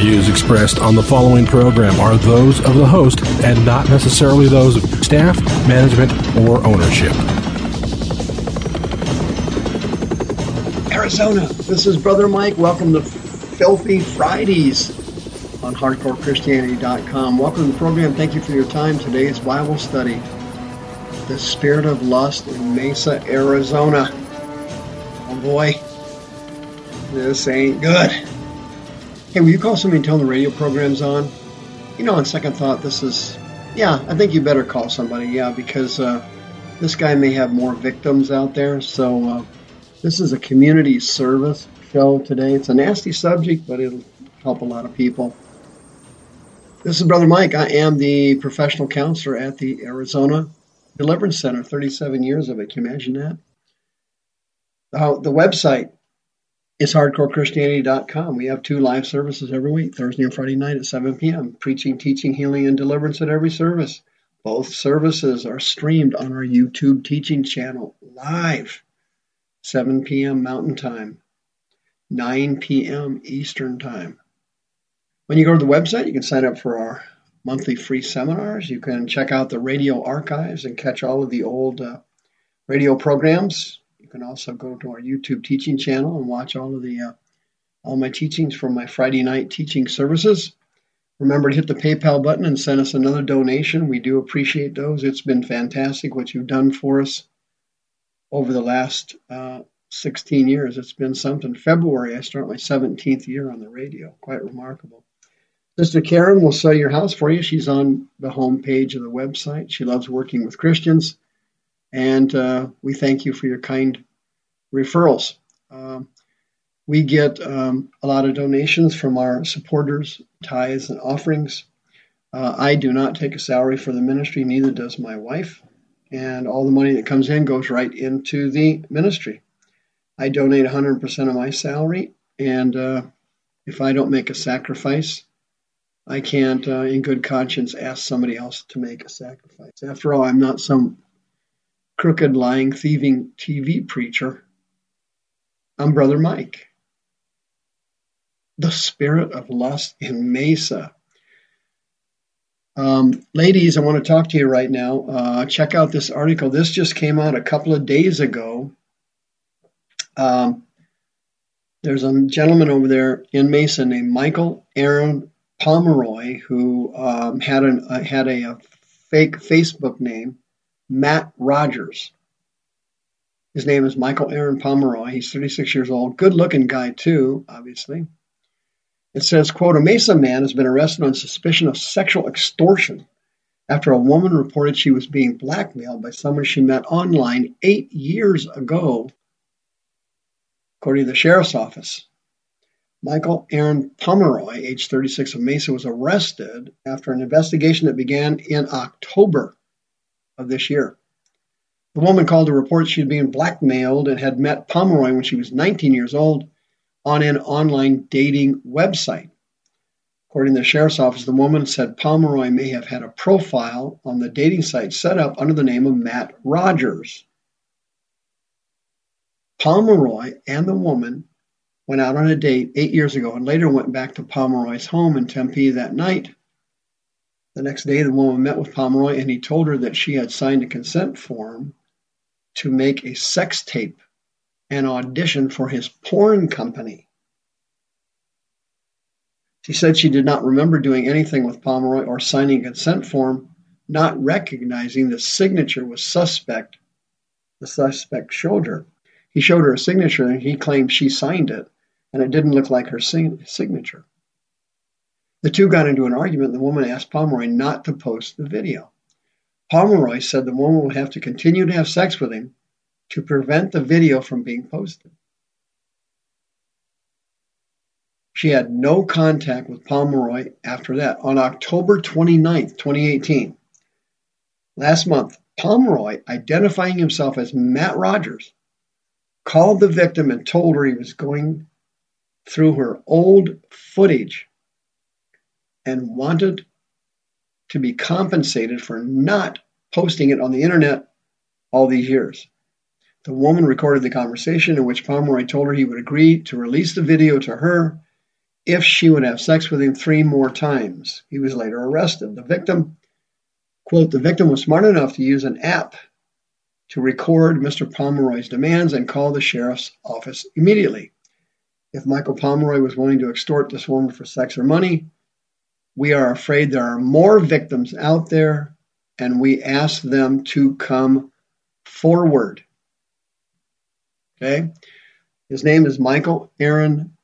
views expressed on the following program are those of the host and not necessarily those of staff, management, or ownership. Arizona, this is Brother Mike. Welcome to Filthy Fridays on HardcoreChristianity.com. Welcome to the program. Thank you for your time. Today's Bible study, The Spirit of Lust in Mesa, Arizona. Oh boy, this ain't good. Hey, will you call somebody and tell the radio program's on? You know, on second thought, this is, yeah, I think you better call somebody, yeah, because uh, this guy may have more victims out there. So, uh, this is a community service show today. It's a nasty subject, but it'll help a lot of people. This is Brother Mike. I am the professional counselor at the Arizona Deliverance Center, 37 years of it. Can you imagine that? Uh, the website is hardcorechristianity.com. We have two live services every week, Thursday and Friday night at 7 p.m. Preaching, teaching, healing, and deliverance at every service. Both services are streamed on our YouTube teaching channel live, 7 p.m. Mountain Time, 9 p.m. Eastern Time. When you go to the website, you can sign up for our monthly free seminars. You can check out the radio archives and catch all of the old uh, radio programs. You can also go to our YouTube teaching channel and watch all of the uh, all my teachings from my Friday night teaching services. Remember to hit the PayPal button and send us another donation. We do appreciate those. It's been fantastic what you've done for us over the last uh, 16 years. It's been something. February, I start my 17th year on the radio. Quite remarkable. Sister Karen will sell your house for you. She's on the home page of the website. She loves working with Christians, and uh, we thank you for your kind referrals. Um, we get um, a lot of donations from our supporters, tithes, and offerings. Uh, I do not take a salary for the ministry, neither does my wife, and all the money that comes in goes right into the ministry. I donate 100% of my salary, and uh, if I don't make a sacrifice, I can't, uh, in good conscience, ask somebody else to make a sacrifice. After all, I'm not some crooked, lying, thieving TV preacher. I'm Brother Mike. The spirit of lust in Mesa. Um, ladies, I want to talk to you right now. Uh, check out this article. This just came out a couple of days ago. Um, there's a gentleman over there in Mesa named Michael Aaron Pomeroy, who um, had an uh, had a, a, fake Facebook name, Matt Rogers. His name is Michael Aaron Pomeroy. He's 36 years old. Good looking guy, too, obviously. It says, quote, a Mesa man has been arrested on suspicion of sexual extortion after a woman reported she was being blackmailed by someone she met online eight years ago, according to the sheriff's office. Michael Aaron Pomeroy, age 36 of Mesa, was arrested after an investigation that began in October of this year. The woman called to report she had been blackmailed and had met Pomeroy when she was 19 years old on an online dating website. According to the sheriff's office, the woman said Pomeroy may have had a profile on the dating site set up under the name of Matt Rogers. Pomeroy and the woman went out on a date eight years ago and later went back to Pomeroy's home in Tempe that night. The next day, the woman met with Pomeroy and he told her that she had signed a consent form to make a sex tape and audition for his porn company. She said she did not remember doing anything with Pomeroy or signing a consent form, not recognizing the signature was suspect. The suspect showed her. He showed her a signature and he claimed she signed it and it didn't look like her signature. The two got into an argument. And the woman asked Pomeroy not to post the video. Pomeroy said the woman would have to continue to have sex with him to prevent the video from being posted. She had no contact with Pomeroy after that. On October 29th, 2018, last month, Pomeroy, identifying himself as Matt Rogers, called the victim and told her he was going through her old footage and wanted to be compensated for not posting it on the internet all these years. The woman recorded the conversation in which Pomeroy told her he would agree to release the video to her if she would have sex with him three more times. He was later arrested. The victim, quote, the victim was smart enough to use an app to record Mr. Pomeroy's demands and call the sheriff's office immediately. If Michael Pomeroy was willing to extort this woman for sex or money, we are afraid there are more victims out there, and we ask them to come forward. Okay? His name is Michael Aaron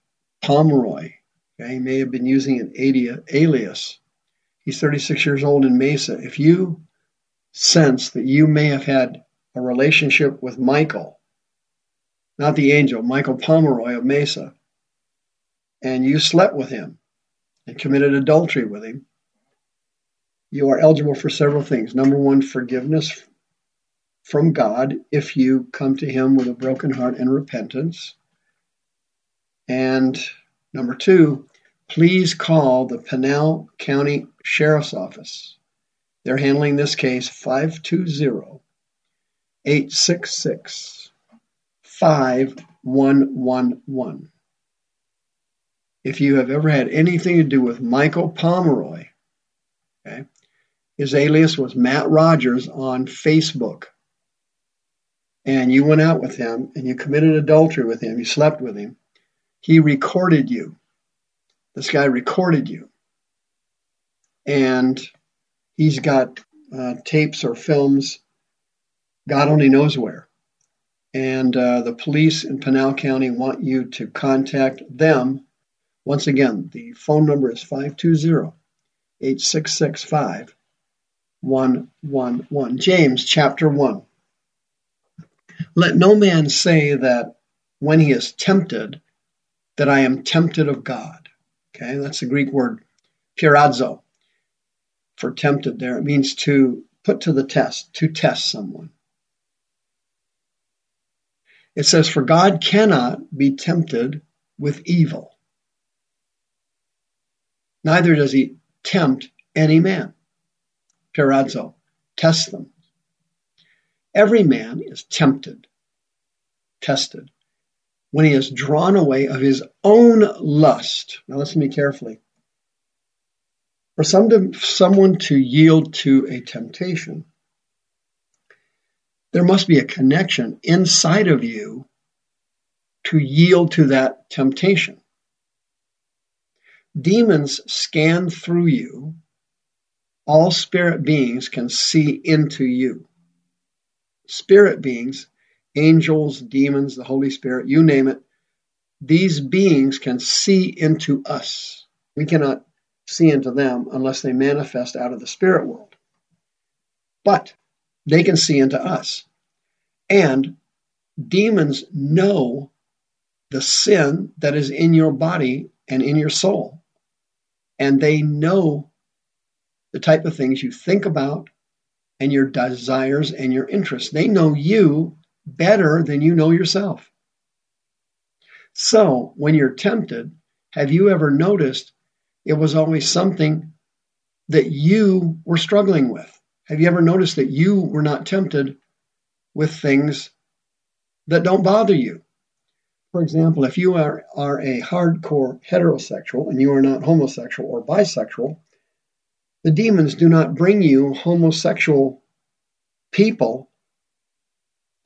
Pomeroy. Okay? He may have been using an alias. He's 36 years old in Mesa. If you sense that you may have had a relationship with Michael, not the angel, Michael Pomeroy of Mesa, and you slept with him and committed adultery with him, you are eligible for several things. Number one, forgiveness from God if you come to Him with a broken heart and repentance. And number two, please call the Pinal County Sheriff's Office. They're handling this case 520 866 5111. If you have ever had anything to do with Michael Pomeroy, okay, his alias was Matt Rogers on Facebook, and you went out with him and you committed adultery with him, you slept with him, he recorded you. This guy recorded you. And he's got uh, tapes or films, God only knows where. And uh, the police in Pinal County want you to contact them. Once again, the phone number is 520 866 5111. James chapter 1. Let no man say that when he is tempted, that I am tempted of God. Okay, that's the Greek word peirazo for tempted there. It means to put to the test, to test someone. It says, For God cannot be tempted with evil, neither does he tempt any man. Peirazo, test them. Every man is tempted, tested, when he is drawn away of his own lust. Now listen to me carefully. For some to, someone to yield to a temptation, there must be a connection inside of you to yield to that temptation. Demons scan through you. All spirit beings can see into you. Spirit beings angels, demons, the Holy Spirit, you name it, these beings can see into us. We cannot see into them unless they manifest out of the spirit world. But they can see into us. And demons know the sin that is in your body and in your soul. And they know the type of things you think about and your desires and your interests. They know you better than you know yourself. So, when you're tempted, have you ever noticed it was always something that you were struggling with? Have you ever noticed that you were not tempted with things that don't bother you? For example, if you are, are a hardcore heterosexual and you are not homosexual or bisexual, the demons do not bring you homosexual people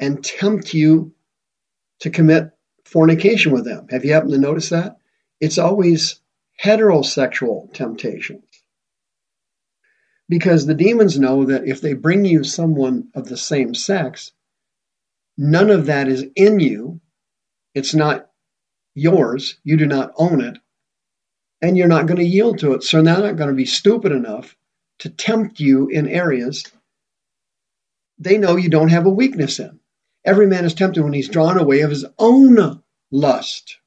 and tempt you to commit fornication with them. Have you happened to notice that? It's always heterosexual temptations. Because the demons know that if they bring you someone of the same sex, none of that is in you. It's not yours. You do not own it. And you're not going to yield to it. So they're not going to be stupid enough to tempt you in areas they know you don't have a weakness in. Every man is tempted when he's drawn away of his own lust.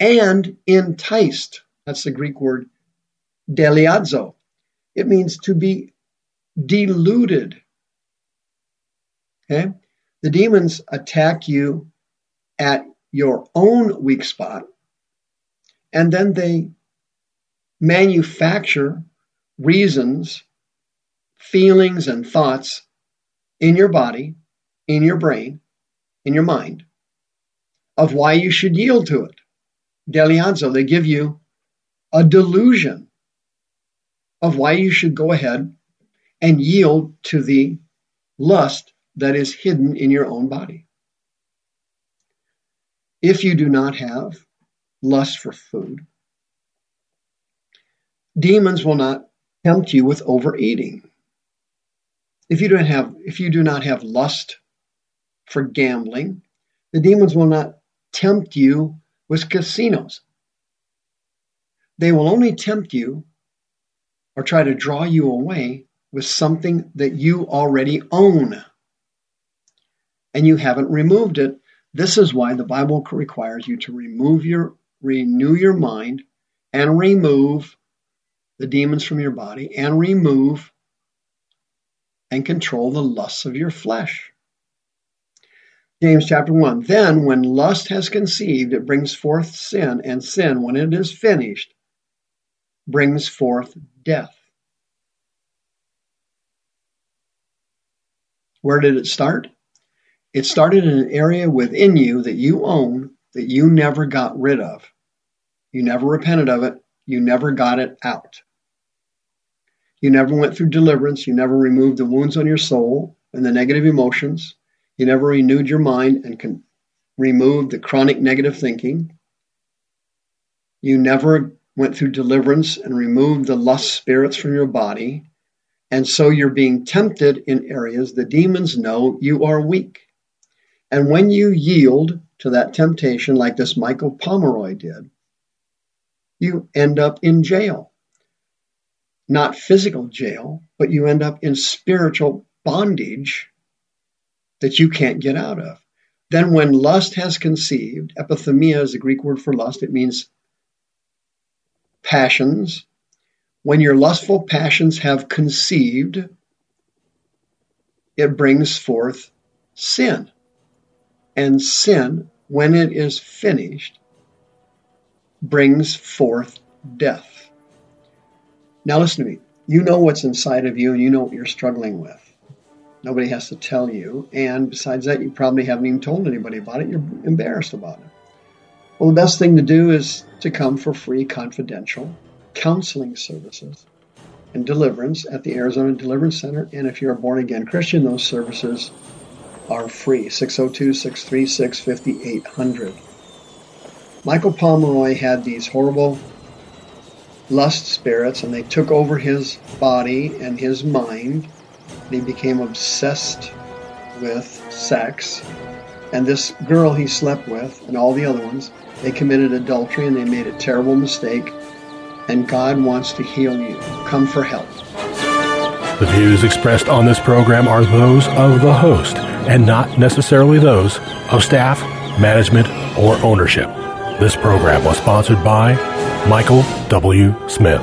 and enticed. That's the Greek word deleazo. It means to be deluded. Okay? The demons attack you at your own weak spot, and then they manufacture reasons, feelings, and thoughts in your body, in your brain, in your mind of why you should yield to it. Delianzo, they give you a delusion of why you should go ahead and yield to the lust that is hidden in your own body. If you do not have lust for food, demons will not tempt you with overeating. If you don't have if you do not have lust for gambling, the demons will not tempt you with casinos. They will only tempt you or try to draw you away with something that you already own and you haven't removed it. This is why the Bible requires you to remove your renew your mind and remove the demons from your body and remove and control the lusts of your flesh. James chapter 1 Then, when lust has conceived, it brings forth sin, and sin, when it is finished, brings forth death. Where did it start? It started in an area within you that you own that you never got rid of. You never repented of it. You never got it out. You never went through deliverance. You never removed the wounds on your soul and the negative emotions. You never renewed your mind and con- removed the chronic negative thinking. You never went through deliverance and removed the lust spirits from your body. And so you're being tempted in areas the demons know you are weak. And when you yield to that temptation, like this Michael Pomeroy did, you end up in jail. Not physical jail, but you end up in spiritual bondage that you can't get out of. Then, when lust has conceived, epithumia is the Greek word for lust, it means passions. When your lustful passions have conceived, it brings forth sin. And sin, when it is finished, brings forth death. Now, listen to me. You know what's inside of you and you know what you're struggling with. Nobody has to tell you. And besides that, you probably haven't even told anybody about it. You're embarrassed about it. Well, the best thing to do is to come for free confidential counseling services and deliverance at the Arizona Deliverance Center. And if you're a born again Christian, those services are free 602 636 5800. Michael Pomeroy had these horrible lust spirits, and they took over his body and his mind he became obsessed with sex. And this girl he slept with, and all the other ones, they committed adultery and they made a terrible mistake. And God wants to heal you. Come for help. The views expressed on this program are those of the host and not necessarily those of staff, management, or ownership. This program was sponsored by Michael W. Smith.